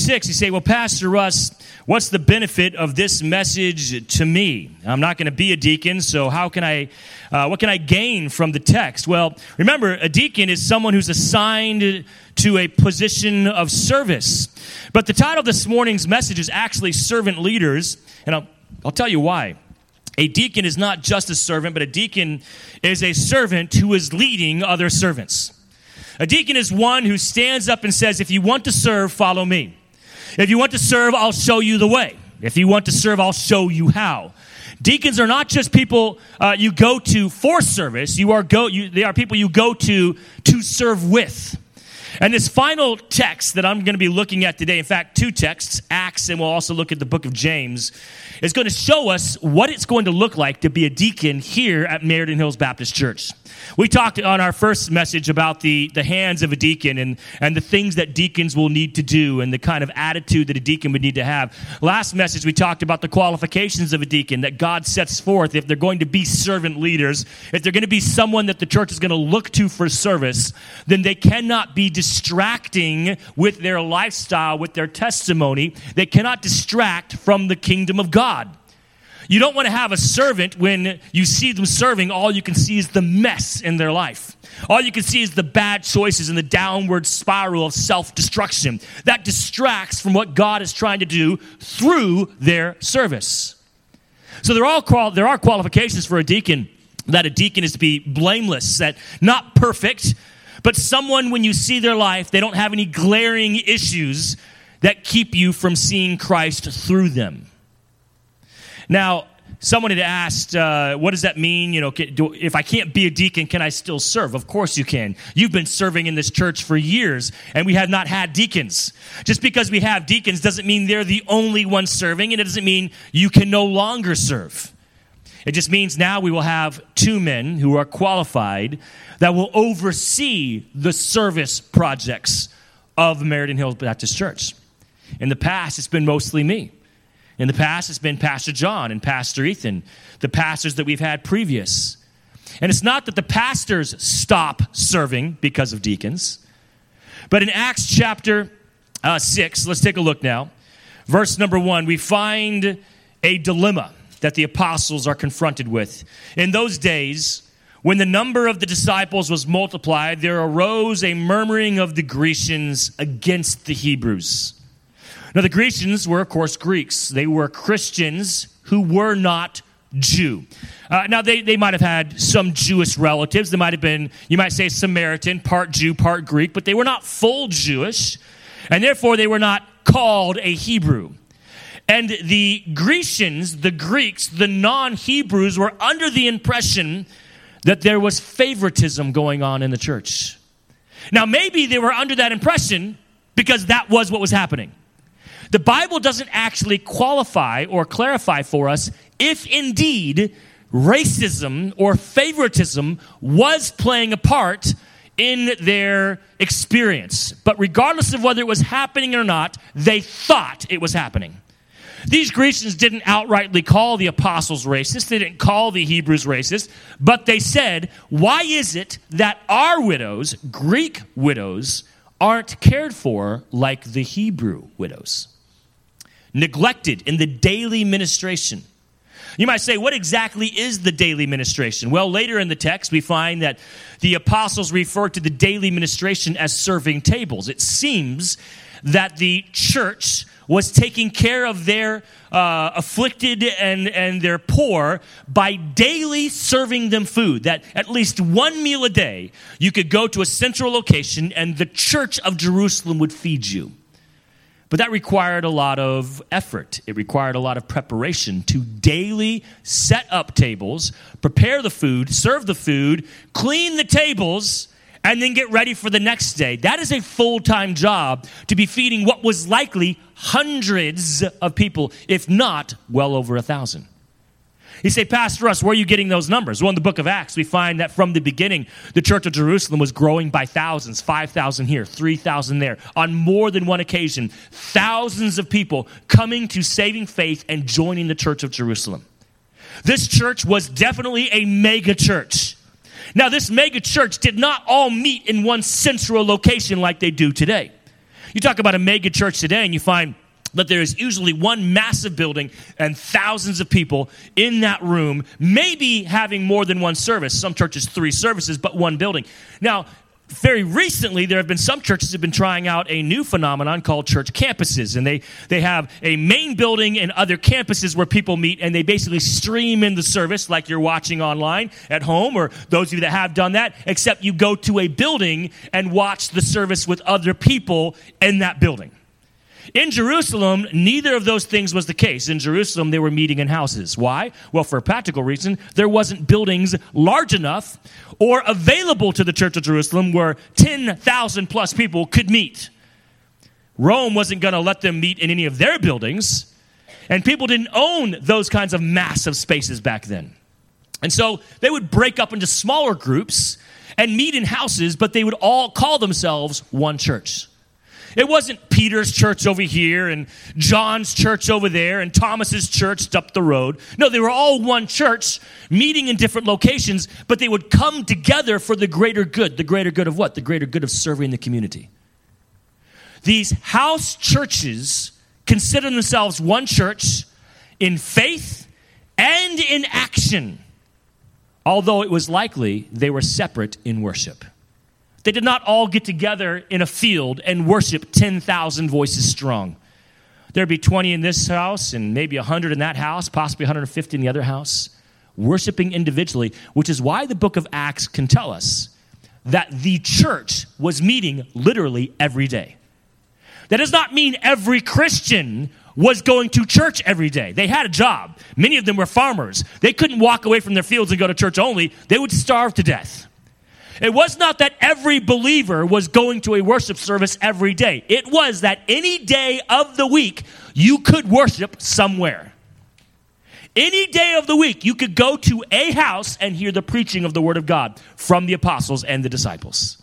Six, you say, Well, Pastor Russ, what's the benefit of this message to me? I'm not going to be a deacon, so how can I, uh, what can I gain from the text? Well, remember, a deacon is someone who's assigned to a position of service. But the title of this morning's message is actually Servant Leaders, and I'll, I'll tell you why. A deacon is not just a servant, but a deacon is a servant who is leading other servants. A deacon is one who stands up and says, If you want to serve, follow me. If you want to serve, I'll show you the way. If you want to serve, I'll show you how. Deacons are not just people uh, you go to for service. You are go. You, they are people you go to to serve with. And this final text that I'm going to be looking at today, in fact, two texts, Acts, and we'll also look at the book of James, is going to show us what it's going to look like to be a deacon here at Meriden Hills Baptist Church. We talked on our first message about the, the hands of a deacon and, and the things that deacons will need to do and the kind of attitude that a deacon would need to have. Last message, we talked about the qualifications of a deacon that God sets forth if they're going to be servant leaders, if they're going to be someone that the church is going to look to for service, then they cannot be distracting with their lifestyle, with their testimony. They cannot distract from the kingdom of God. You don't want to have a servant when you see them serving, all you can see is the mess in their life. All you can see is the bad choices and the downward spiral of self destruction. That distracts from what God is trying to do through their service. So there are, qual- there are qualifications for a deacon that a deacon is to be blameless, that not perfect, but someone when you see their life, they don't have any glaring issues that keep you from seeing Christ through them. Now, someone had asked, uh, what does that mean? You know, do, if I can't be a deacon, can I still serve? Of course you can. You've been serving in this church for years, and we have not had deacons. Just because we have deacons doesn't mean they're the only ones serving, and it doesn't mean you can no longer serve. It just means now we will have two men who are qualified that will oversee the service projects of Meriden Hills Baptist Church. In the past, it's been mostly me. In the past, it's been Pastor John and Pastor Ethan, the pastors that we've had previous. And it's not that the pastors stop serving because of deacons, but in Acts chapter uh, 6, let's take a look now. Verse number 1, we find a dilemma that the apostles are confronted with. In those days, when the number of the disciples was multiplied, there arose a murmuring of the Grecians against the Hebrews now, the Grecians were, of course, Greeks. They were Christians who were not Jew. Uh, now, they, they might have had some Jewish relatives. They might have been, you might say, Samaritan, part Jew, part Greek, but they were not full Jewish, and therefore they were not called a Hebrew. And the Grecians, the Greeks, the non Hebrews were under the impression that there was favoritism going on in the church. Now, maybe they were under that impression because that was what was happening. The Bible doesn't actually qualify or clarify for us if indeed racism or favoritism was playing a part in their experience. But regardless of whether it was happening or not, they thought it was happening. These Grecians didn't outrightly call the apostles racist. They didn't call the Hebrews racist. But they said, why is it that our widows, Greek widows, aren't cared for like the Hebrew widows? Neglected in the daily ministration. You might say, what exactly is the daily ministration? Well, later in the text, we find that the apostles refer to the daily ministration as serving tables. It seems that the church was taking care of their uh, afflicted and, and their poor by daily serving them food. That at least one meal a day, you could go to a central location and the church of Jerusalem would feed you. But that required a lot of effort. It required a lot of preparation to daily set up tables, prepare the food, serve the food, clean the tables, and then get ready for the next day. That is a full time job to be feeding what was likely hundreds of people, if not well over a thousand. You say, Pastor Russ, where are you getting those numbers? Well, in the book of Acts, we find that from the beginning, the church of Jerusalem was growing by thousands 5,000 here, 3,000 there. On more than one occasion, thousands of people coming to saving faith and joining the church of Jerusalem. This church was definitely a mega church. Now, this mega church did not all meet in one central location like they do today. You talk about a mega church today, and you find that there is usually one massive building and thousands of people in that room, maybe having more than one service. Some churches, three services, but one building. Now, very recently, there have been some churches have been trying out a new phenomenon called church campuses, and they they have a main building and other campuses where people meet, and they basically stream in the service like you're watching online at home, or those of you that have done that. Except you go to a building and watch the service with other people in that building. In Jerusalem, neither of those things was the case. In Jerusalem, they were meeting in houses. Why? Well, for a practical reason, there wasn't buildings large enough or available to the Church of Jerusalem where 10,000 plus people could meet. Rome wasn't going to let them meet in any of their buildings, and people didn't own those kinds of massive spaces back then. And so they would break up into smaller groups and meet in houses, but they would all call themselves one church. It wasn't Peter's church over here and John's church over there and Thomas's church up the road. No, they were all one church, meeting in different locations, but they would come together for the greater good. The greater good of what? The greater good of serving the community. These house churches consider themselves one church in faith and in action, although it was likely they were separate in worship. They did not all get together in a field and worship 10,000 voices strong. There'd be 20 in this house and maybe 100 in that house, possibly 150 in the other house, worshiping individually, which is why the book of Acts can tell us that the church was meeting literally every day. That does not mean every Christian was going to church every day. They had a job. Many of them were farmers. They couldn't walk away from their fields and go to church only, they would starve to death. It was not that every believer was going to a worship service every day. It was that any day of the week you could worship somewhere. Any day of the week you could go to a house and hear the preaching of the Word of God from the apostles and the disciples.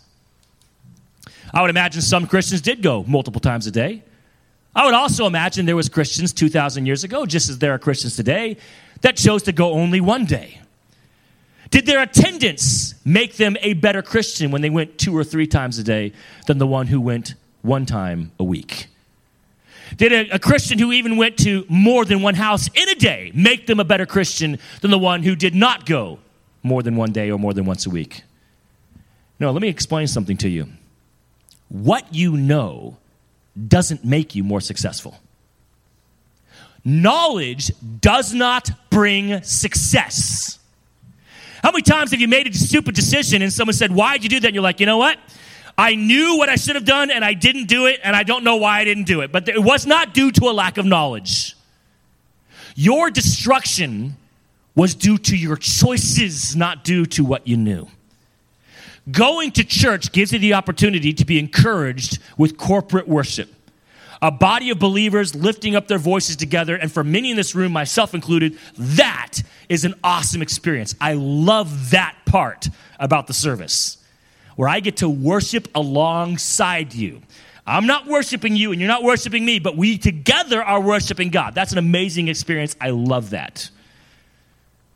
I would imagine some Christians did go multiple times a day. I would also imagine there was Christians 2,000 years ago, just as there are Christians today, that chose to go only one day. Did their attendance make them a better Christian when they went two or three times a day than the one who went one time a week? Did a, a, Christian who even went to more than one house in a day make them a better Christian than the one who did not go more than one day or more than once a week? No, let me explain something to you. What you know doesn't make you more successful. Knowledge does not bring success. How many times have you made a stupid decision and someone said, Why'd you do that? And you're like, You know what? I knew what I should have done and I didn't do it, and I don't know why I didn't do it. But it was not due to a lack of knowledge. Your destruction was due to your choices, not due to what you knew. Going to church gives you the opportunity to be encouraged with corporate worship a body of believers lifting up their voices together. And for many in this room, myself included, that is an awesome experience. I love that part about the service, where I get to worship alongside you. I'm not worshiping you and you're not worshiping me, but we together are worshiping God. That's an amazing experience. I love that.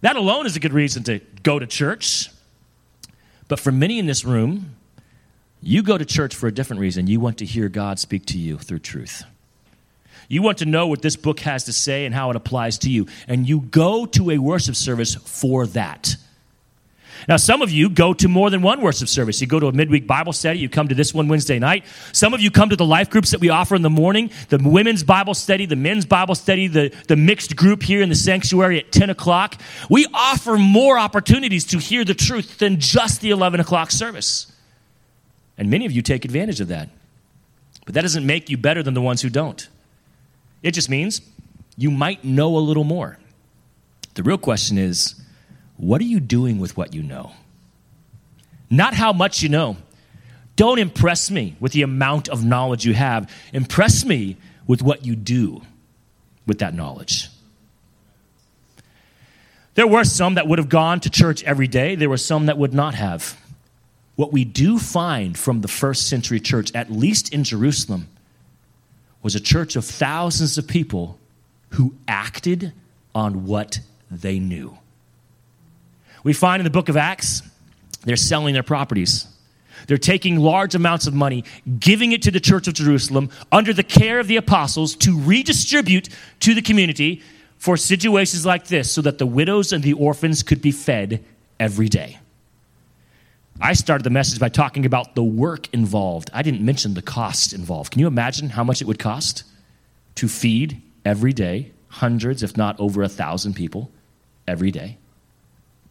That alone is a good reason to go to church. But for many in this room, you go to church for a different reason. You want to hear God speak to you through truth. You want to know what this book has to say and how it applies to you. And you go to a worship service for that. Now, some of you go to more than one worship service. You go to a midweek Bible study, you come to this one Wednesday night. Some of you come to the life groups that we offer in the morning the women's Bible study, the men's Bible study, the, the mixed group here in the sanctuary at 10 o'clock. We offer more opportunities to hear the truth than just the 11 o'clock service. And many of you take advantage of that. But that doesn't make you better than the ones who don't. It just means you might know a little more. The real question is what are you doing with what you know? Not how much you know. Don't impress me with the amount of knowledge you have. Impress me with what you do with that knowledge. There were some that would have gone to church every day, there were some that would not have. What we do find from the first century church, at least in Jerusalem, was a church of thousands of people who acted on what they knew. We find in the book of Acts, they're selling their properties. They're taking large amounts of money, giving it to the church of Jerusalem under the care of the apostles to redistribute to the community for situations like this so that the widows and the orphans could be fed every day. I started the message by talking about the work involved. I didn't mention the cost involved. Can you imagine how much it would cost to feed every day hundreds, if not over a thousand people every day?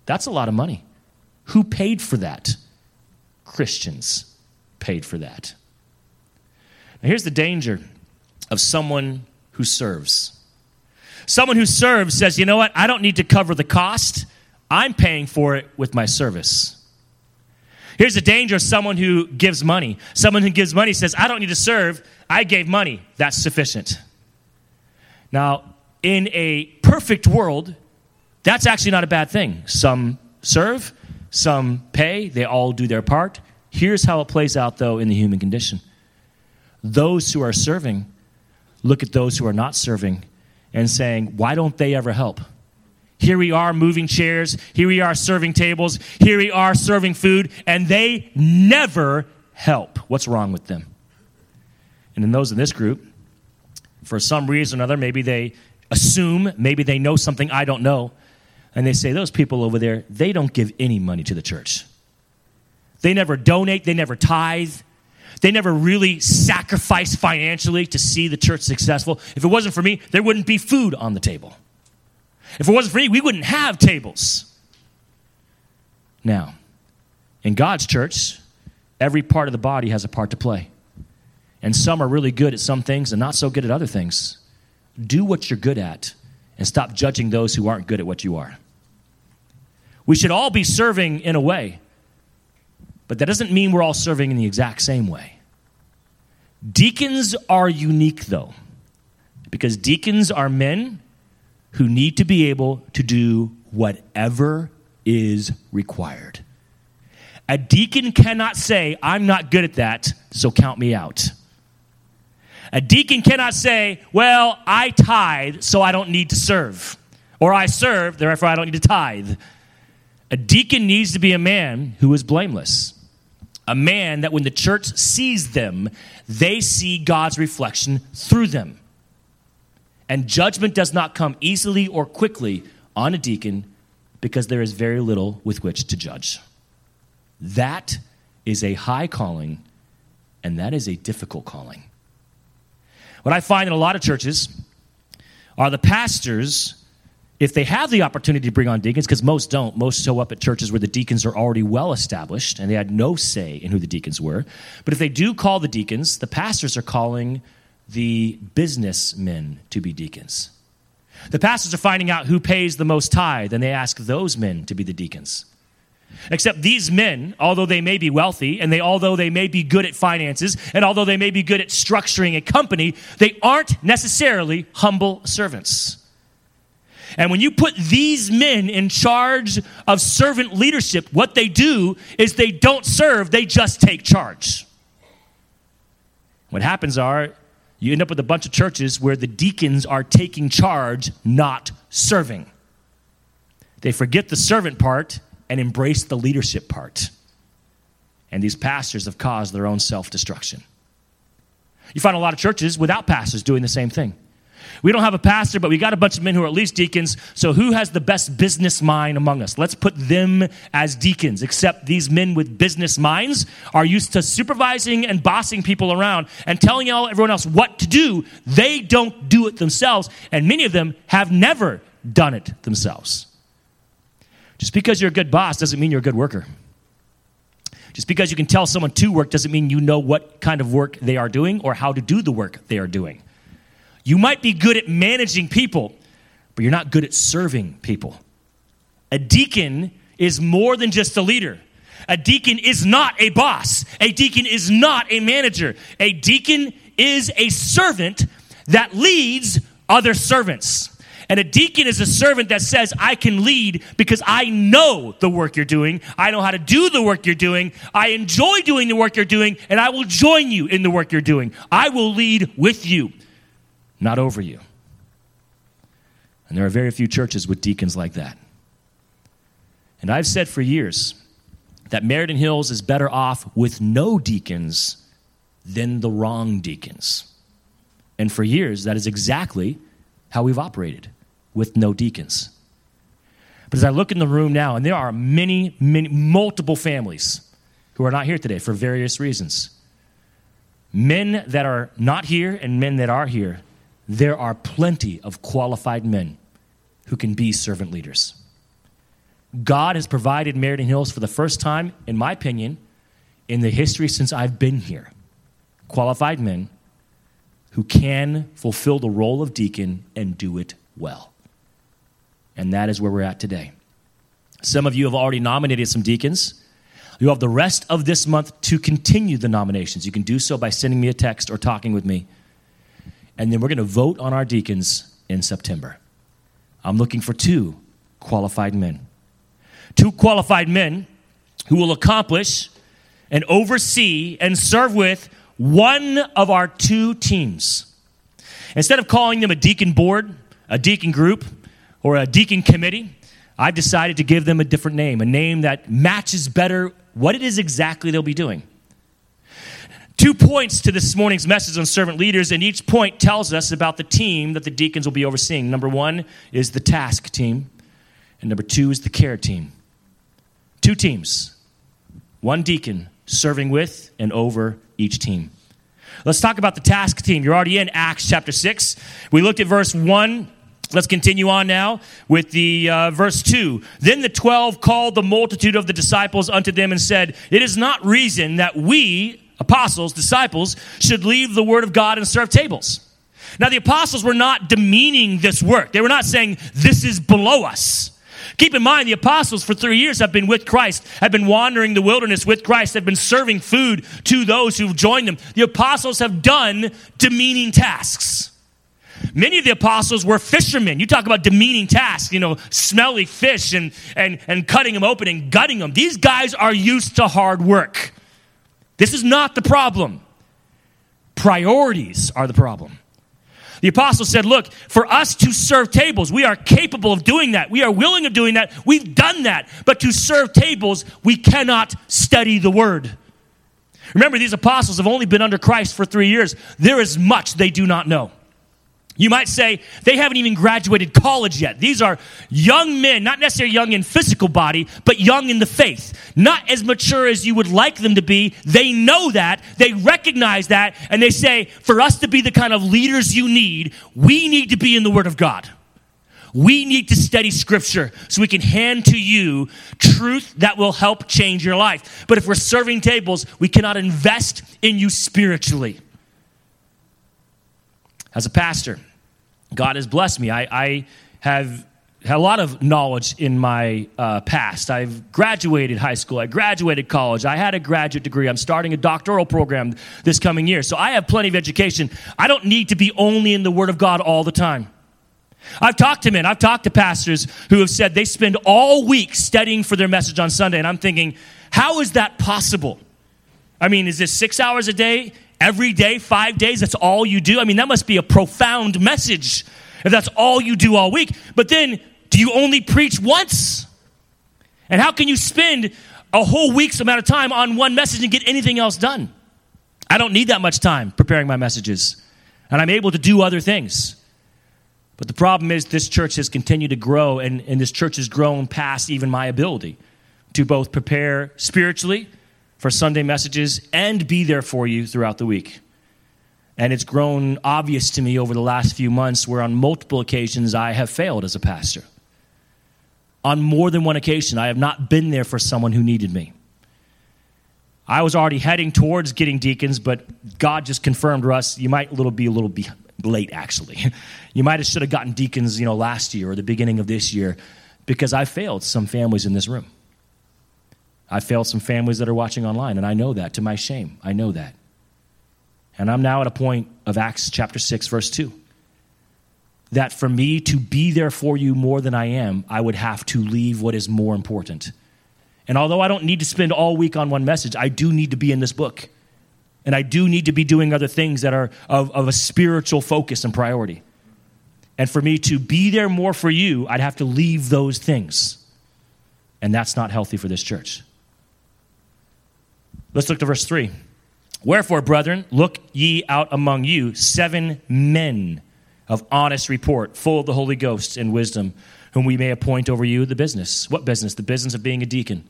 That's a lot of money. Who paid for that? Christians paid for that. Now, here's the danger of someone who serves. Someone who serves says, you know what? I don't need to cover the cost. I'm paying for it with my service. Here's the danger of someone who gives money. Someone who gives money says, I don't need to serve. I gave money. That's sufficient. Now, in a perfect world, that's actually not a bad thing. Some serve, some pay, they all do their part. Here's how it plays out, though, in the human condition those who are serving look at those who are not serving and saying, Why don't they ever help? Here we are moving chairs. Here we are serving tables. Here we are serving food, and they never help. What's wrong with them? And then those in this group, for some reason or another, maybe they assume, maybe they know something I don't know, and they say, Those people over there, they don't give any money to the church. They never donate, they never tithe, they never really sacrifice financially to see the church successful. If it wasn't for me, there wouldn't be food on the table. If it wasn't for me, we wouldn't have tables. Now, in God's church, every part of the body has a part to play. And some are really good at some things and not so good at other things. Do what you're good at and stop judging those who aren't good at what you are. We should all be serving in a way, but that doesn't mean we're all serving in the exact same way. Deacons are unique, though, because deacons are men who need to be able to do whatever is required. A deacon cannot say, I'm not good at that, so count me out. A deacon cannot say, Well, I tithe, so I don't need to serve. Or I serve, therefore I don't need to tithe. A deacon needs to be a man who is blameless. A man that when the church sees them, they see God's reflection through them. And judgment does not come easily or quickly on a deacon because there is very little with which to judge. That is a high calling, and that is a difficult calling. What I find in a lot of churches are the pastors, if they have the opportunity to bring on deacons, because most don't, most show up at churches where the deacons are already well established and they had no say in who the deacons were. But if they do call the deacons, the pastors are calling the businessmen to be deacons. The pastors are finding out who pays the most tithe, and they ask those men to be the deacons. Except these men, although they may be wealthy and they although they may be good at finances and although they may be good at structuring a company, they aren't necessarily humble servants. And when you put these men in charge of servant leadership, what they do is they don't serve, they just take charge. What happens are you end up with a bunch of churches where the deacons are taking charge, not serving. They forget the servant part and embrace the leadership part. And these pastors have caused their own self destruction. You find a lot of churches without pastors doing the same thing. We don't have a pastor, but we got a bunch of men who are at least deacons. So, who has the best business mind among us? Let's put them as deacons. Except these men with business minds are used to supervising and bossing people around and telling all, everyone else what to do. They don't do it themselves, and many of them have never done it themselves. Just because you're a good boss doesn't mean you're a good worker. Just because you can tell someone to work doesn't mean you know what kind of work they are doing or how to do the work they are doing. You might be good at managing people, but you're not good at serving people. A deacon is more than just a leader. A deacon is not a boss. A deacon is not a manager. A deacon is a servant that leads other servants. And a deacon is a servant that says, I can lead because I know the work you're doing. I know how to do the work you're doing. I enjoy doing the work you're doing, and I will join you in the work you're doing. I will lead with you not over you. And there are very few churches with deacons like that. And I've said for years that Meriden Hills is better off with no deacons than the wrong deacons. And for years, that is exactly how we've operated with no deacons. But as I look in the room now, and there are many, many, multiple families who are not here today for various reasons. Men that are not here and men that are here, there are plenty of qualified men who can be servant leaders. God has provided Meriden Hills for the first time, in my opinion, in the history since I've been here. Qualified men who can fulfill the role of deacon and do it well. And that is where we're at today. Some of you have already nominated some deacons. You have the rest of this month to continue the nominations. You can do so by sending me a text or talking with me. And then we're going to vote on our deacons in September. I'm looking for two qualified men. Two qualified men who will accomplish and oversee and serve with one of our two teams. Instead of calling them a deacon board, a deacon group, or a deacon committee, I've decided to give them a different name, a name that matches better what it is exactly they'll be doing. Two points to this morning's message on servant leaders, and each point tells us about the team that the deacons will be overseeing. Number one is the task team, and number two is the care team. Two teams, one deacon serving with and over each team. Let's talk about the task team. You're already in Acts chapter 6. We looked at verse 1. Let's continue on now with the uh, verse 2. Then the 12 called the multitude of the disciples unto them and said, It is not reason that we, apostles, disciples, should leave the word of God and serve tables. Now, the apostles were not demeaning this work. They were not saying, This is below us. Keep in mind, the apostles for three years have been with Christ, have been wandering the wilderness with Christ, have been serving food to those who've joined them. The apostles have done demeaning tasks. Many of the apostles were fishermen. You talk about demeaning tasks, you know, smelly fish and, and, and cutting them open and gutting them. These guys are used to hard work. This is not the problem. Priorities are the problem. The apostle said, Look, for us to serve tables, we are capable of doing that. We are willing of doing that. We've done that. But to serve tables, we cannot study the word. Remember, these apostles have only been under Christ for three years. There is much they do not know. You might say they haven't even graduated college yet. These are young men, not necessarily young in physical body, but young in the faith. Not as mature as you would like them to be. They know that, they recognize that, and they say, for us to be the kind of leaders you need, we need to be in the Word of God. We need to study Scripture so we can hand to you truth that will help change your life. But if we're serving tables, we cannot invest in you spiritually as a pastor. God has blessed me. I, I have had a lot of knowledge in my uh, past. I've graduated high school, I graduated college, I had a graduate degree, I'm starting a doctoral program this coming year. So I have plenty of education. I don't need to be only in the Word of God all the time. I've talked to men, I've talked to pastors who have said they spend all week studying for their message on Sunday, and I'm thinking, how is that possible? I mean, is this six hours a day? Every day, five days, that's all you do? I mean, that must be a profound message if that's all you do all week. But then, do you only preach once? And how can you spend a whole week's amount of time on one message and get anything else done? I don't need that much time preparing my messages, and I'm able to do other things. But the problem is, this church has continued to grow, and, and this church has grown past even my ability to both prepare spiritually for Sunday messages and be there for you throughout the week. And it's grown obvious to me over the last few months where on multiple occasions I have failed as a pastor. On more than one occasion, I have not been there for someone who needed me. I was already heading towards getting deacons, but God just confirmed to us you might little be a little be late actually. You might have should have gotten deacons, you know, last year or the beginning of this year because I failed some families in this room. I failed some families that are watching online, and I know that to my shame. I know that. And I'm now at a point of Acts chapter 6, verse 2. That for me to be there for you more than I am, I would have to leave what is more important. And although I don't need to spend all week on one message, I do need to be in this book. And I do need to be doing other things that are of, of a spiritual focus and priority. And for me to be there more for you, I'd have to leave those things. And that's not healthy for this church. Let's look to verse 3. Wherefore, brethren, look ye out among you seven men of honest report, full of the Holy Ghost and wisdom, whom we may appoint over you the business. What business? The business of being a deacon.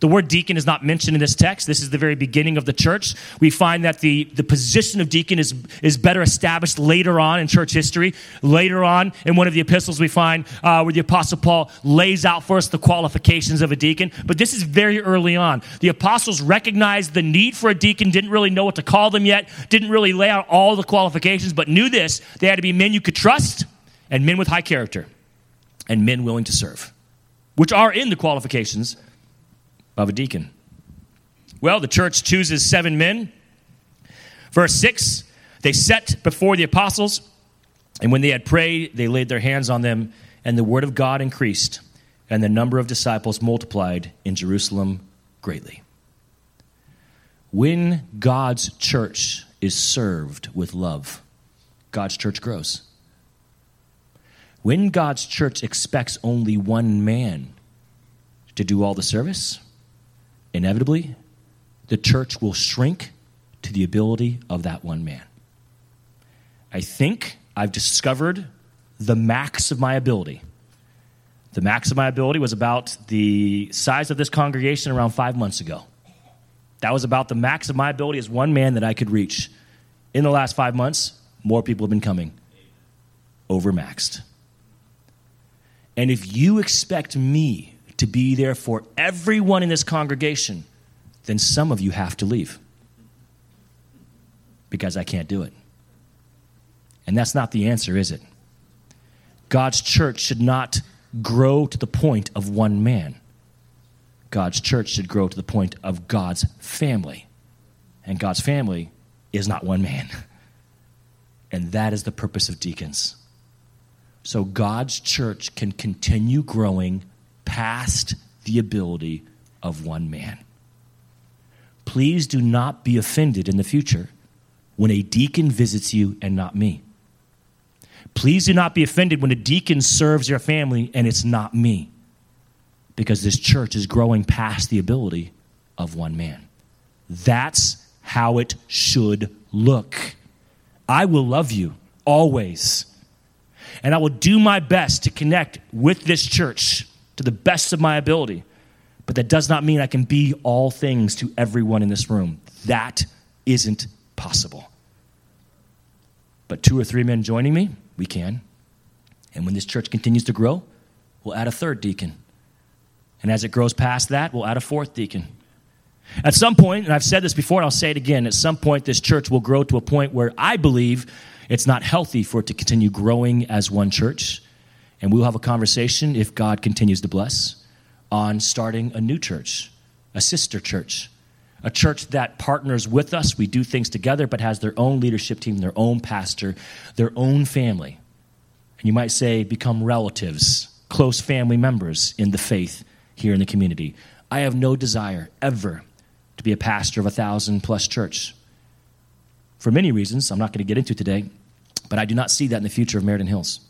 The word deacon is not mentioned in this text. This is the very beginning of the church. We find that the, the position of deacon is, is better established later on in church history. Later on in one of the epistles, we find uh, where the Apostle Paul lays out for us the qualifications of a deacon. But this is very early on. The apostles recognized the need for a deacon, didn't really know what to call them yet, didn't really lay out all the qualifications, but knew this they had to be men you could trust and men with high character and men willing to serve, which are in the qualifications of a deacon. Well, the church chooses seven men. Verse 6 They set before the apostles, and when they had prayed, they laid their hands on them, and the word of God increased, and the number of disciples multiplied in Jerusalem greatly. When God's church is served with love, God's church grows. When God's church expects only one man to do all the service, inevitably, the church will shrink to the ability of that one man. I think I've discovered the max of my ability. The max of my ability was about the size of this congregation around five months ago. That was about the max of my ability as one man that I could reach. In the last five months, more people have been coming, overmaxed. And if you expect me to be there for everyone in this congregation, then some of you have to leave because I can't do it. And that's not the answer, is it? God's church should not grow to the point of one man. God's church should grow to the point of God's family. And God's family is not one man. And that is the purpose of deacons. So God's church can continue growing past the ability of one man. Please do not be offended in the future when a deacon visits you and not me. Please do not be offended when a deacon serves your family and it's not me, because this church is growing past the ability of one man. That's how it should look. I will love you always, and I will do my best to connect with this church to the best of my ability. But that does not mean I can be all things to everyone in this room. That isn't possible. But two or three men joining me, we can. And when this church continues to grow, we'll add a third deacon. And as it grows past that, we'll add a fourth deacon. At some point, and I've said this before and I'll say it again, at some point, this church will grow to a point where I believe it's not healthy for it to continue growing as one church. And we'll have a conversation, if God continues to bless, on starting a new church, a sister church, a church that partners with us. We do things together, but has their own leadership team, their own pastor, their own family. And you might say, become relatives, close family members in the faith here in the community. I have no desire ever to be a pastor of a thousand plus church. For many reasons, I'm not going to get into today, but I do not see that in the future of Meriden Hills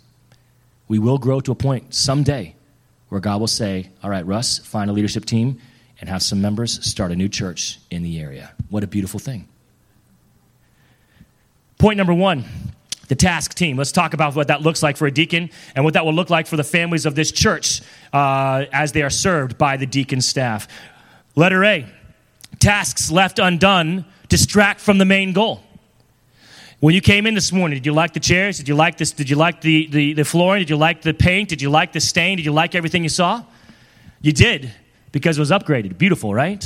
we will grow to a point someday where God will say, All right, Russ, find a leadership team and have some members start a new church in the area. What a beautiful thing. Point number one the task team. Let's talk about what that looks like for a deacon and what that will look like for the families of this church uh, as they are served by the deacon staff. Letter A tasks left undone distract from the main goal. When you came in this morning, did you like the chairs? Did you like this? Did you like the, the, the flooring? Did you like the paint? Did you like the stain? Did you like everything you saw? You did because it was upgraded. Beautiful, right?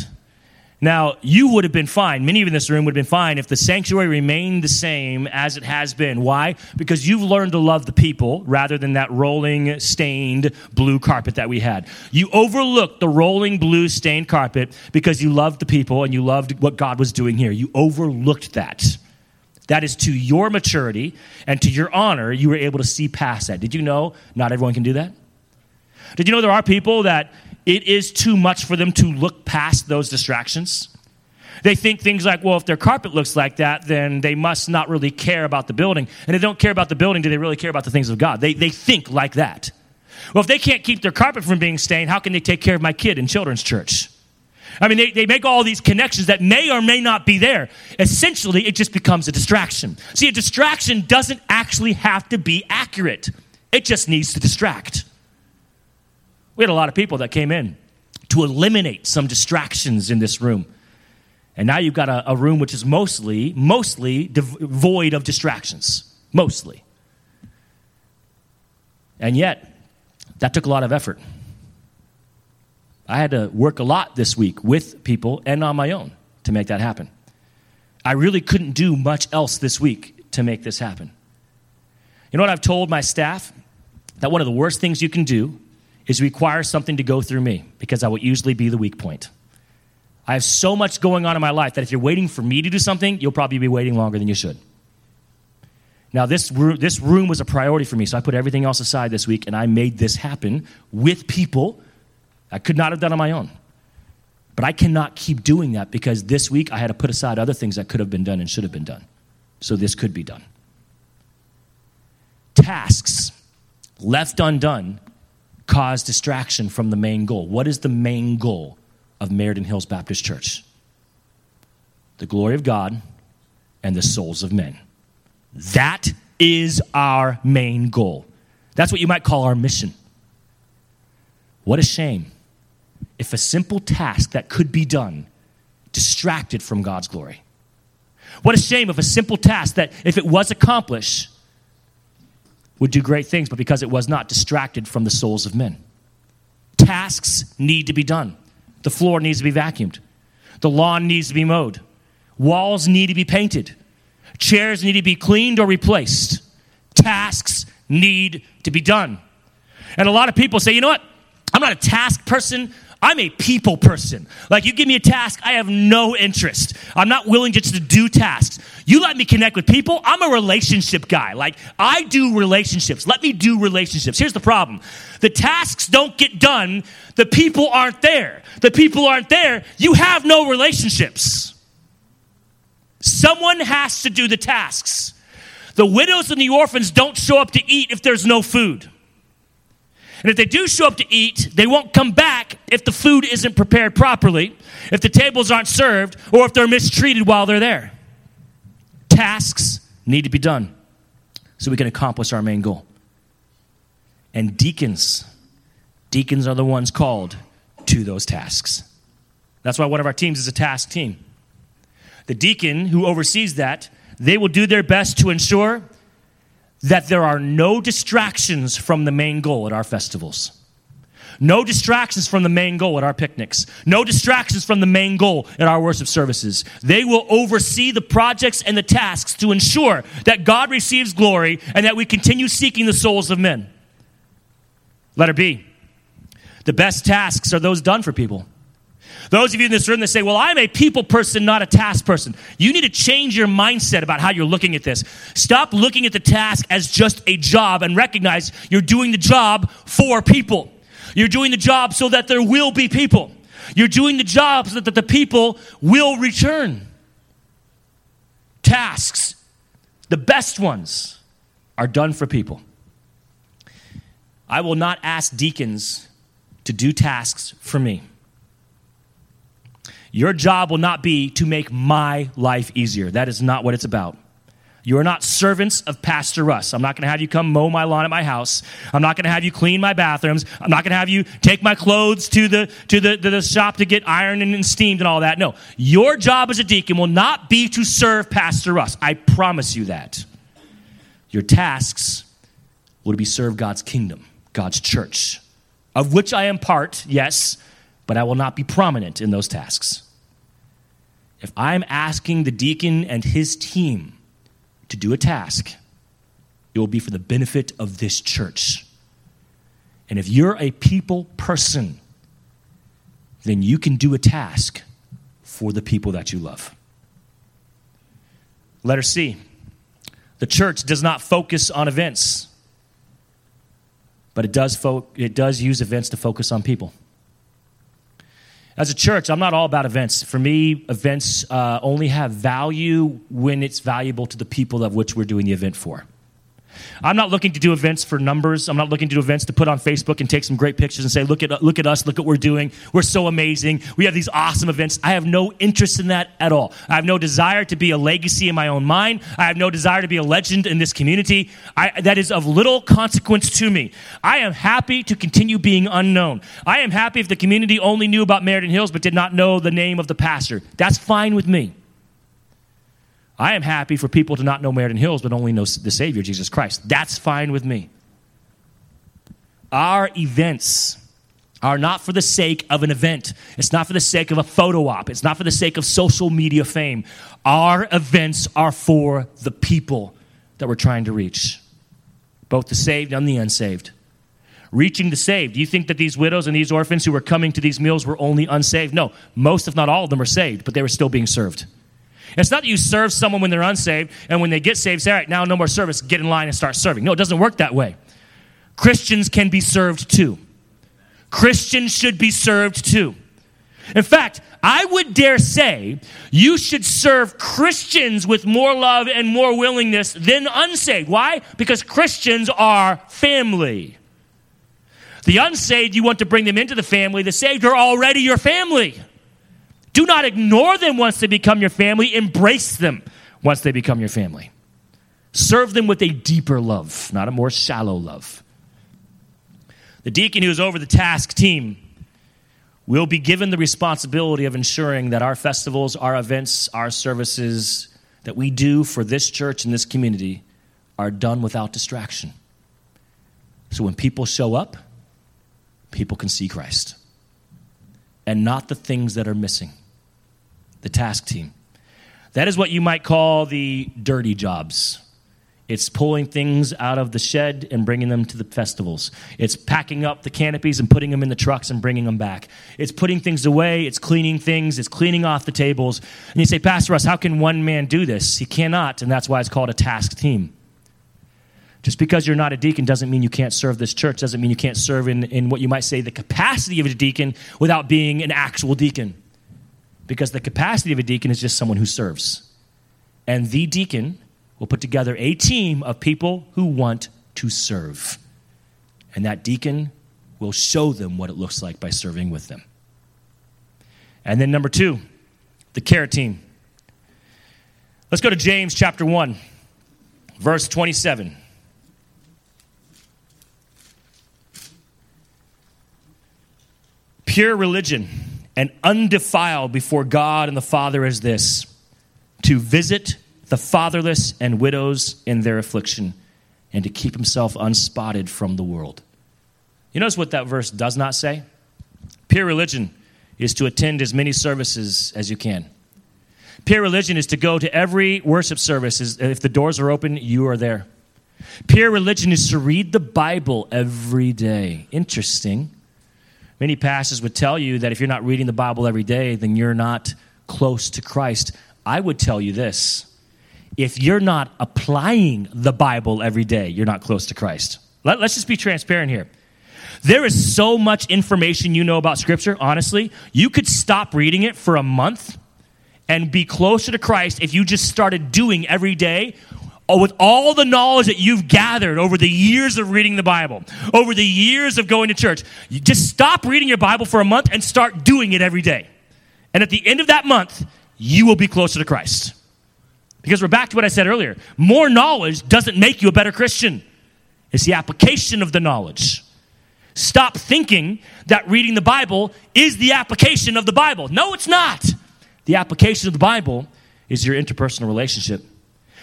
Now, you would have been fine. Many of you in this room would have been fine if the sanctuary remained the same as it has been. Why? Because you've learned to love the people rather than that rolling, stained blue carpet that we had. You overlooked the rolling, blue, stained carpet because you loved the people and you loved what God was doing here. You overlooked that. That is to your maturity and to your honor, you were able to see past that. Did you know not everyone can do that? Did you know there are people that it is too much for them to look past those distractions? They think things like, well, if their carpet looks like that, then they must not really care about the building. And if they don't care about the building, do they really care about the things of God? They, they think like that. Well, if they can't keep their carpet from being stained, how can they take care of my kid in children's church? I mean, they, they make all these connections that may or may not be there. Essentially, it just becomes a distraction. See, a distraction doesn't actually have to be accurate, it just needs to distract. We had a lot of people that came in to eliminate some distractions in this room. And now you've got a, a room which is mostly, mostly devoid of distractions. Mostly. And yet, that took a lot of effort. I had to work a lot this week with people and on my own to make that happen. I really couldn't do much else this week to make this happen. You know what I've told my staff? That one of the worst things you can do is require something to go through me because I will usually be the weak point. I have so much going on in my life that if you're waiting for me to do something, you'll probably be waiting longer than you should. Now, this room, this room was a priority for me, so I put everything else aside this week and I made this happen with people I could not have done on my own. But I cannot keep doing that because this week I had to put aside other things that could have been done and should have been done. So this could be done. Tasks left undone cause distraction from the main goal. What is the main goal of Meriden Hills Baptist Church? The glory of God and the souls of men. That is our main goal. That's what you might call our mission. What a shame if a simple task that could be done distracted from God's glory. What a shame if a simple task that, if it was accomplished, would do great things, but because it was not, distracted from the souls of men. Tasks need to be done. The floor needs to be vacuumed. The lawn needs to be mowed. Walls need to be painted. Chairs need to be cleaned or replaced. Tasks need to be done. And a lot of people say, you know what? I'm not a task person. I'm a people person. Like, you give me a task, I have no interest. I'm not willing just to do tasks. You let me connect with people, I'm a relationship guy. Like, I do relationships. Let me do relationships. Here's the problem the tasks don't get done, the people aren't there. The people aren't there, you have no relationships. Someone has to do the tasks. The widows and the orphans don't show up to eat if there's no food. And if they do show up to eat, they won't come back if the food isn't prepared properly, if the tables aren't served, or if they're mistreated while they're there. Tasks need to be done so we can accomplish our main goal. And deacons, deacons are the ones called to those tasks. That's why one of our teams is a task team. The deacon who oversees that, they will do their best to ensure that there are no distractions from the main goal at our festivals. No distractions from the main goal at our picnics. No distractions from the main goal at our worship services. They will oversee the projects and the tasks to ensure that God receives glory and that we continue seeking the souls of men. Letter B. The best tasks are those done for people. Those of you in this room that say, Well, I'm a people person, not a task person, you need to change your mindset about how you're looking at this. Stop looking at the task as just a job and recognize you're doing the job for people. You're doing the job so that there will be people. You're doing the job so that the people will return. Tasks, the best ones, are done for people. I will not ask deacons to do tasks for me. Your job will not be to make my life easier. That is not what it's about. You are not servants of Pastor Russ. I'm not going to have you come mow my lawn at my house. I'm not going to have you clean my bathrooms. I'm not going to have you take my clothes to the to the, the shop to get ironed and steamed and all that. No, your job as a deacon will not be to serve Pastor Russ. I promise you that. Your tasks will be serve God's kingdom, God's church, of which I am part. Yes, but I will not be prominent in those tasks. If I'm asking the deacon and his team to do a task, it will be for the benefit of this church. And if you're a people person, then you can do a task for the people that you love. Letter C the church does not focus on events, but it does, fo- it does use events to focus on people. As a church, I'm not all about events. For me, events uh, only have value when it's valuable to the people of which we're doing the event for. I'm not looking to do events for numbers. I'm not looking to do events to put on Facebook and take some great pictures and say, look at, look at us, look at what we're doing. We're so amazing. We have these awesome events. I have no interest in that at all. I have no desire to be a legacy in my own mind. I have no desire to be a legend in this community. I, that is of little consequence to me. I am happy to continue being unknown. I am happy if the community only knew about Meriden Hills but did not know the name of the pastor. That's fine with me. I am happy for people to not know Meriden Hills, but only know the Savior, Jesus Christ. That's fine with me. Our events are not for the sake of an event. It's not for the sake of a photo op. It's not for the sake of social media fame. Our events are for the people that we're trying to reach, both the saved and the unsaved. Reaching the saved. Do you think that these widows and these orphans who were coming to these meals were only unsaved? No, most, if not all of them, were saved, but they were still being served. It's not that you serve someone when they're unsaved, and when they get saved, say, all right, now no more service, get in line and start serving. No, it doesn't work that way. Christians can be served too. Christians should be served too. In fact, I would dare say you should serve Christians with more love and more willingness than unsaved. Why? Because Christians are family. The unsaved, you want to bring them into the family. The saved are already your family. Do not ignore them once they become your family. Embrace them once they become your family. Serve them with a deeper love, not a more shallow love. The deacon who is over the task team will be given the responsibility of ensuring that our festivals, our events, our services that we do for this church and this community are done without distraction. So when people show up, people can see Christ and not the things that are missing the task team. That is what you might call the dirty jobs. It's pulling things out of the shed and bringing them to the festivals. It's packing up the canopies and putting them in the trucks and bringing them back. It's putting things away. It's cleaning things. It's cleaning off the tables. And you say, Pastor Russ, how can one man do this? He cannot, and that's why it's called a task team. Just because you're not a deacon doesn't mean you can't serve this church, doesn't mean you can't serve in, in what you might say the capacity of a deacon without being an actual deacon because the capacity of a deacon is just someone who serves. And the deacon will put together a team of people who want to serve. And that deacon will show them what it looks like by serving with them. And then, number two, the care team. Let's go to James chapter 1, verse 27. Pure religion and undefiled before God and the Father is this to visit the fatherless and widows in their affliction and to keep himself unspotted from the world. You notice what that verse does not say? Pure religion is to attend as many services as you can. Pure religion is to go to every worship service. If the doors are open, you are there. Pure religion is to read the Bible every day. Interesting. Many pastors would tell you that if you're not reading the Bible every day, then you're not close to Christ. I would tell you this if you're not applying the Bible every day, you're not close to Christ. Let, us just be transparent here. There is so much information you know about Scripture, honestly. You could stop reading it for a month and be closer to Christ if you just started doing every day with all the knowledge that you've gathered over the years of reading the Bible, over the years of going to church, you just stop reading your Bible for a month and start doing it every day. And at the end of that month, you will be closer to Christ. Because we're back to what I said earlier more knowledge doesn't make you a better Christian, it's the application of the knowledge. Stop thinking that reading the Bible is the application of the Bible. No, it's not. The application of the Bible is your interpersonal relationship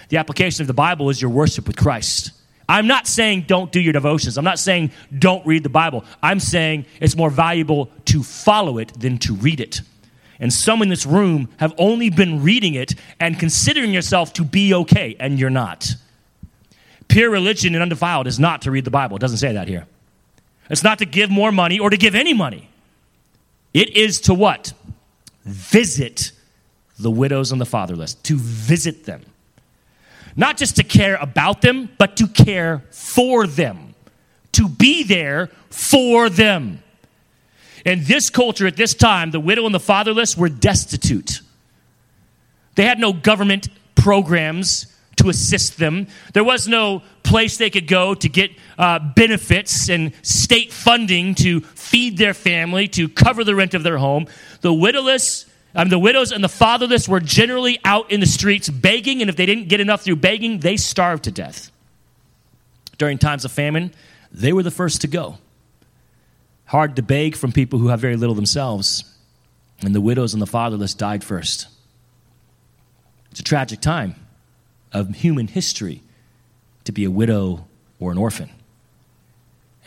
the application of the Bible is your worship with Christ. I'm not saying don't do your devotions. I'm not saying don't read the Bible. I'm saying it's more valuable to follow it than to read it. And some in this room have only been reading it and considering yourself to be okay, and you're not. Pure religion and undefiled is not to read the Bible. It doesn't say that here. It's not to give more money or to give any money. It is to what? Visit the widows and the fatherless, to visit them. Not just to care about them, but to care for them, to be there for them. In this culture at this time, the widow and the fatherless were destitute. They had no government programs to assist them. There was no place they could go to get uh, benefits and state funding to feed their family, to cover the rent of their home. The widowless, um, the widows and the fatherless were generally out in the streets begging, and if they didn't get enough through begging, they starved to death. During times of famine, they were the first to go. Hard to beg from people who have very little themselves. And the widows and the fatherless died first. It's a tragic time of human history to be a widow or an orphan.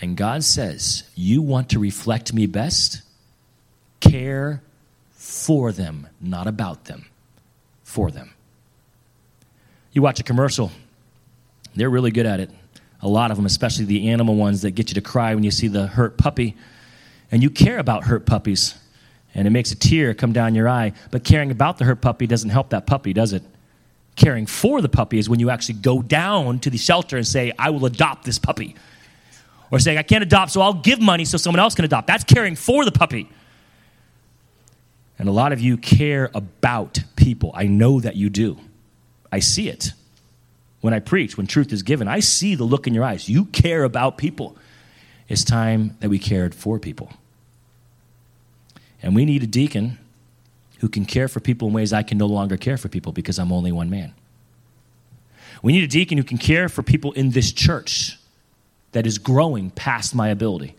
And God says, You want to reflect me best? Care for them, not about them, for them. You watch a commercial, they're really good at it. A lot of them, especially the animal ones that get you to cry when you see the hurt puppy. And you care about hurt puppies and it makes a tear come down your eye. But caring about the hurt puppy doesn't help that puppy, does it? Caring for the puppy is when you actually go down to the shelter and say, I will adopt this puppy. Or saying, I can't adopt, so I'll give money so someone else can adopt. That's caring for the puppy. And a lot of you care about people. I know that you do. I see it when I preach, when truth is given. I see the look in your eyes. You care about people. It's time that we cared for people. And we need a deacon who can care for people in ways I can no longer care for people because I'm only one man. We need a deacon who can care for people in this church that is growing past my ability,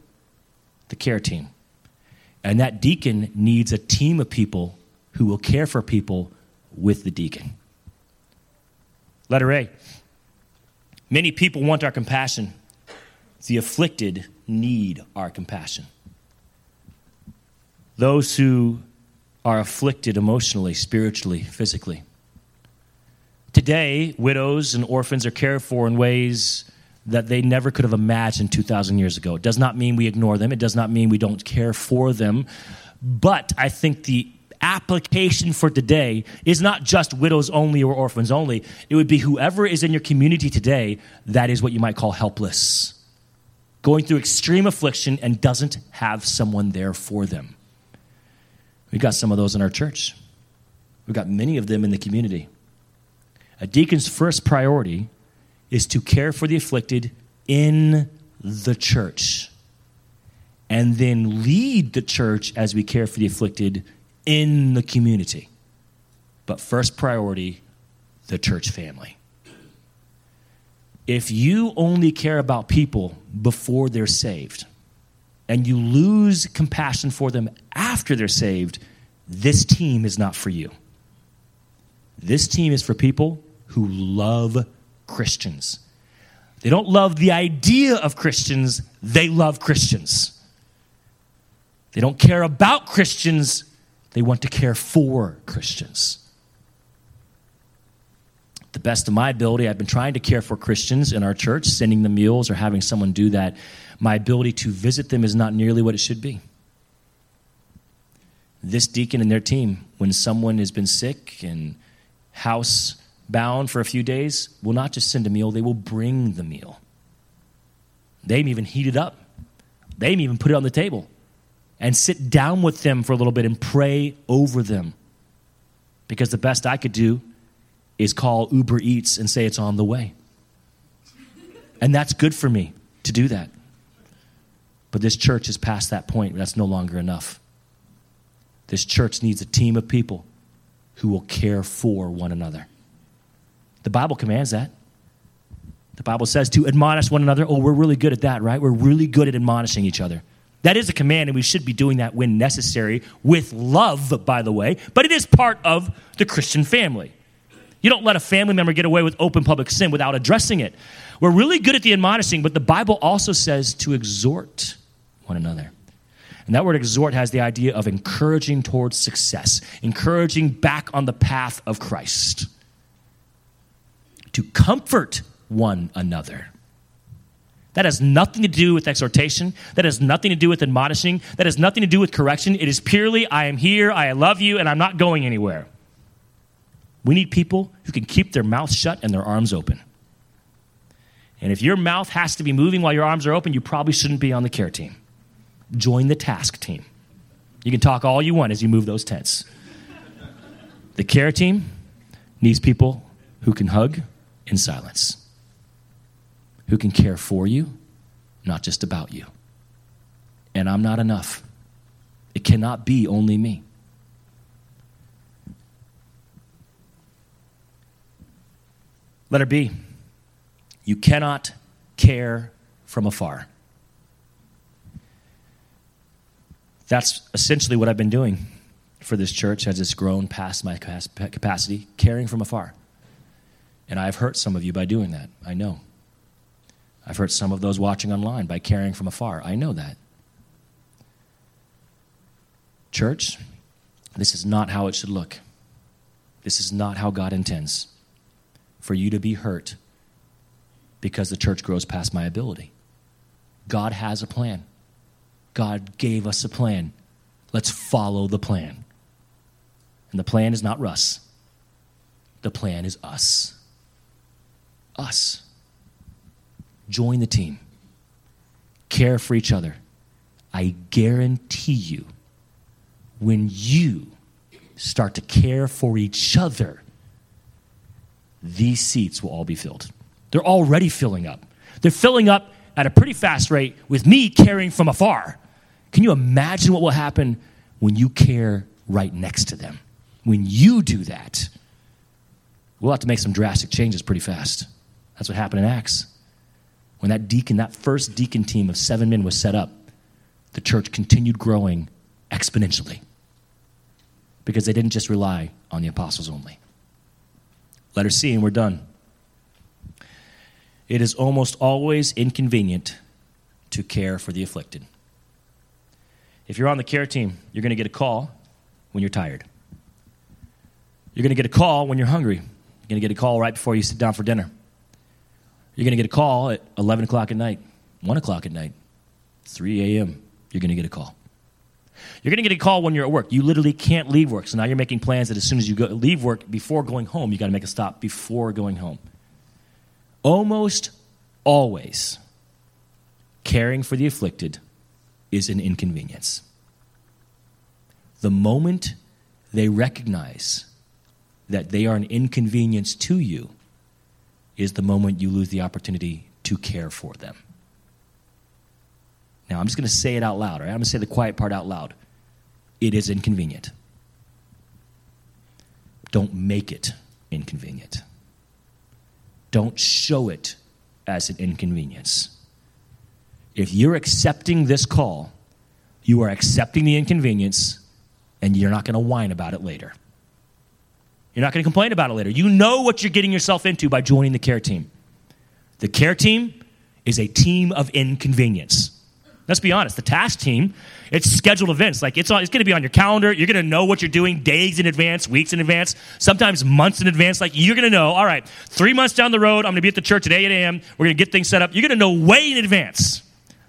the care team. And that deacon needs a team of people who will care for people with the deacon. Letter A. Many people want our compassion. The afflicted need our compassion those who are afflicted emotionally, spiritually, physically. Today, widows and orphans are cared for in ways that they never could have imagined 2,000 years ago. It does not mean we ignore them, it does not mean we don't care for them. But I think the application for today is not just widows only or orphans only. It would be whoever is in your community today that is what you might call helpless, going through extreme affliction and doesn't have someone there for them. We've got some of those in our church. We've got many of them in the community. A deacon's first priority is to care for the afflicted in the church and then lead the church as we care for the afflicted in the community. But first priority, the church family. If you only care about people before they're saved, and you lose compassion for them after they're saved, this team is not for you. This team is for people who love Christians. They don't love the idea of Christians, they love Christians. They don't care about Christians, they want to care for Christians. The best of my ability, I've been trying to care for Christians in our church, sending them meals or having someone do that my ability to visit them is not nearly what it should be. This deacon and their team, when someone has been sick and house bound for a few days, will not just send a meal, they will bring the meal. They may even heat it up, they may even put it on the table and sit down with them for a little bit and pray over them. Because the best I could do is call Uber Eats and say it's on the way. And that's good for me to do that. But this church is past that point. That's no longer enough. This church needs a team of people who will care for one another. The Bible commands that. The Bible says to admonish one another. Oh, we're really good at that, right? We're really good at admonishing each other. That is a command, and we should be doing that when necessary, with love, by the way, but it is part of the Christian family. You don't let a family member get away with open public sin without addressing it. We're really good at the admonishing, but the Bible also says to exhort one another. And that word exhort has the idea of encouraging towards success, encouraging back on the path of Christ. To comfort one another. That has nothing to do with exhortation. That has nothing to do with admonishing. That has nothing to do with correction. It is purely, I am here, I love you, and I'm not going anywhere. We need people who can keep their mouths shut and their arms open. And if your mouth has to be moving while your arms are open, you probably shouldn't be on the care team join the task team. You can talk all you want as you move those tents. The care team needs people who can hug, in silence, who can care for you, not just about you. And I'm not enough. It cannot be only me. Letter B. You cannot care from afar. That's essentially what I've been doing for this church as it's grown past my capacity, caring from afar. And I've hurt some of you by doing that. I know. I've hurt some of those watching online by caring from afar. I know that. Church, this is not how it should look. This is not how God intends for you to be hurt because the church grows past my ability. God has a plan. God gave us a plan. Let's follow the plan. And the plan is not Russ, the plan is us. Us. Join the team, care for each other. I guarantee you when you start to care for each other, these seats will all be filled. They're already filling up. They're filling up at a pretty fast rate with me caring from afar. Can you imagine what will happen when you care right next to them? When you do that, we'll have to make some drastic changes pretty fast. That's what happened in Acts. When that deacon, that first deacon team of seven men was set up, the church continued growing exponentially because they didn't just rely on the apostles only. Letter C, and we're done. It is almost always inconvenient to care for the afflicted. If you're on the care team, you're going to get a call when you're tired. You're going to get a call when you're hungry. You're going to get a call right before you sit down for dinner. You're going to get a call at 11 o'clock at night, 1 o'clock at night, 3 a.m. You're going to get a call. You're going to get a call when you're at work. You literally can't leave work. So now you're making plans that as soon as you go, leave work, before going home, you got to make a stop before going home. Almost always, caring for the afflicted is an inconvenience. The moment they recognize that they are an inconvenience to you is the moment you lose the opportunity to care for them. Now, I'm just going to say it out loud, right? I'm going to say the quiet part out loud. It is inconvenient. Don't make it inconvenient. Don't show it as an inconvenience. If you're accepting this call, you are accepting the inconvenience and you're not going to whine about it later. You're not going to complain about it later. You know what you're getting yourself into by joining the care team. The care team is a team of inconvenience. Let's be honest. The task team, it's scheduled events. Like it's, it's going to be on your calendar. You're going to know what you're doing days in advance, weeks in advance, sometimes months in advance. Like you're going to know, all right, three months down the road, I'm going to be at the church at 8 a.m. We're going to get things set up. You're going to know way in advance.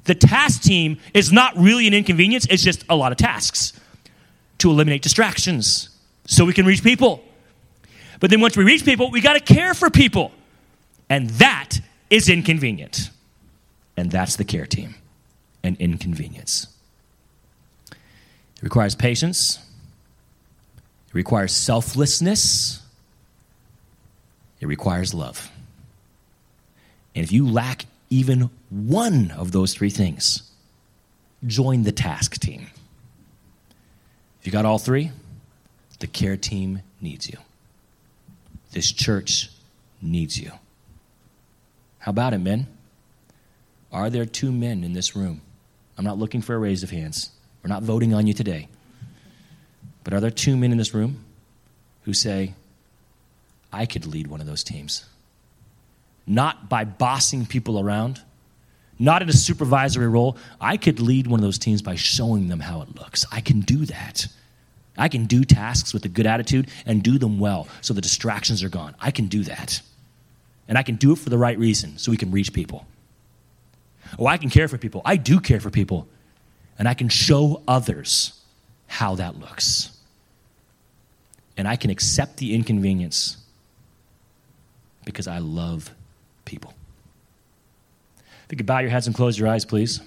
The task team is not really an inconvenience, it's just a lot of tasks to eliminate distractions so we can reach people. But then once we reach people, we got to care for people. And that is inconvenient. And that's the care team and inconvenience. It requires patience, it requires selflessness, it requires love. And if you lack even one of those three things, join the task team. If you got all three, the care team needs you. This church needs you. How about it, men? Are there two men in this room I'm not looking for a raise of hands. We're not voting on you today. But are there two men in this room who say, I could lead one of those teams? Not by bossing people around, not in a supervisory role. I could lead one of those teams by showing them how it looks. I can do that. I can do tasks with a good attitude and do them well so the distractions are gone. I can do that. And I can do it for the right reason so we can reach people. Oh, I can care for people. I do care for people. And I can show others how that looks. And I can accept the inconvenience because I love people. If you could bow your heads and close your eyes, please.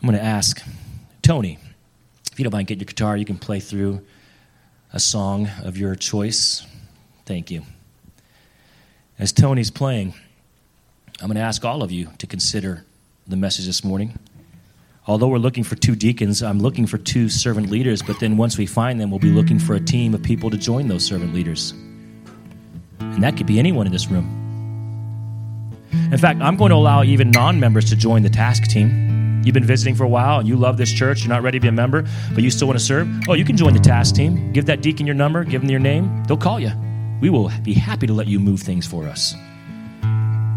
I'm going to ask Tony, if you don't mind getting your guitar, you can play through a song of your choice, thank you. As Tony's playing, I'm going to ask all of you to consider the message this morning. Although we're looking for two deacons, I'm looking for two servant leaders, but then once we find them, we'll be looking for a team of people to join those servant leaders. And that could be anyone in this room. In fact, I'm going to allow even non members to join the task team. You've been visiting for a while and you love this church, you're not ready to be a member, but you still want to serve. Oh, you can join the task team. Give that deacon your number, give them your name, they'll call you. We will be happy to let you move things for us.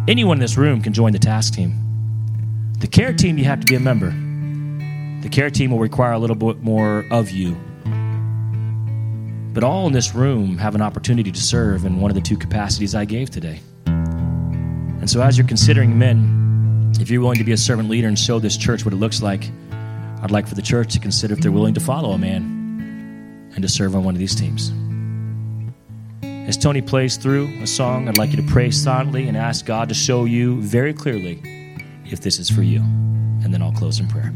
Anyone in this room can join the task team. The care team, you have to be a member. The care team will require a little bit more of you. But all in this room have an opportunity to serve in one of the two capacities I gave today. And so, as you're considering men, if you're willing to be a servant leader and show this church what it looks like, I'd like for the church to consider if they're willing to follow a man and to serve on one of these teams. As Tony plays through a song, I'd like you to pray silently and ask God to show you very clearly if this is for you. And then I'll close in prayer.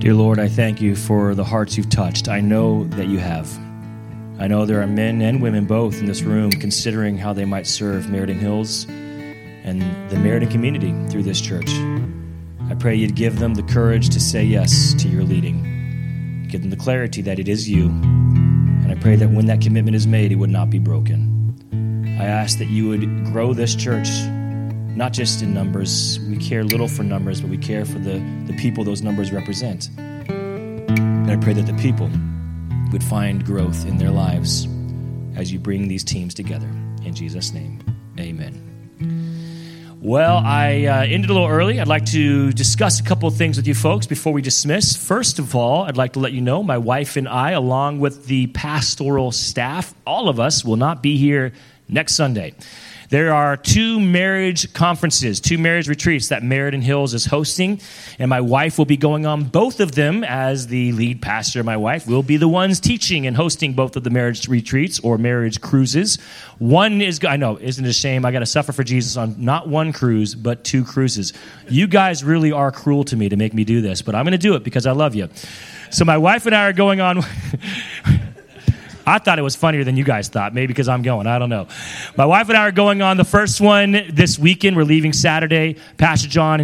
Dear Lord, I thank you for the hearts you've touched. I know that you have. I know there are men and women both in this room considering how they might serve Meriden Hills and the Meriden community through this church. I pray you'd give them the courage to say yes to your leading. Give them the clarity that it is you. And I pray that when that commitment is made, it would not be broken. I ask that you would grow this church not just in numbers. We care little for numbers, but we care for the, the people those numbers represent. And I pray that the people would find growth in their lives as you bring these teams together. In Jesus' name, amen. Well, I uh, ended a little early. I'd like to discuss a couple of things with you folks before we dismiss. First of all, I'd like to let you know my wife and I, along with the pastoral staff, all of us will not be here next Sunday. There are two marriage conferences, two marriage retreats that Meriden Hills is hosting, and my wife will be going on both of them as the lead pastor. My wife will be the ones teaching and hosting both of the marriage retreats or marriage cruises. One is, I know, isn't it a shame? I got to suffer for Jesus on not one cruise, but two cruises. You guys really are cruel to me to make me do this, but I'm going to do it because I love you. So my wife and I are going on. I thought it was funnier than you guys thought, maybe because I'm going. I don't know. My wife and I are going on the first one this weekend. We're leaving Saturday. Pastor John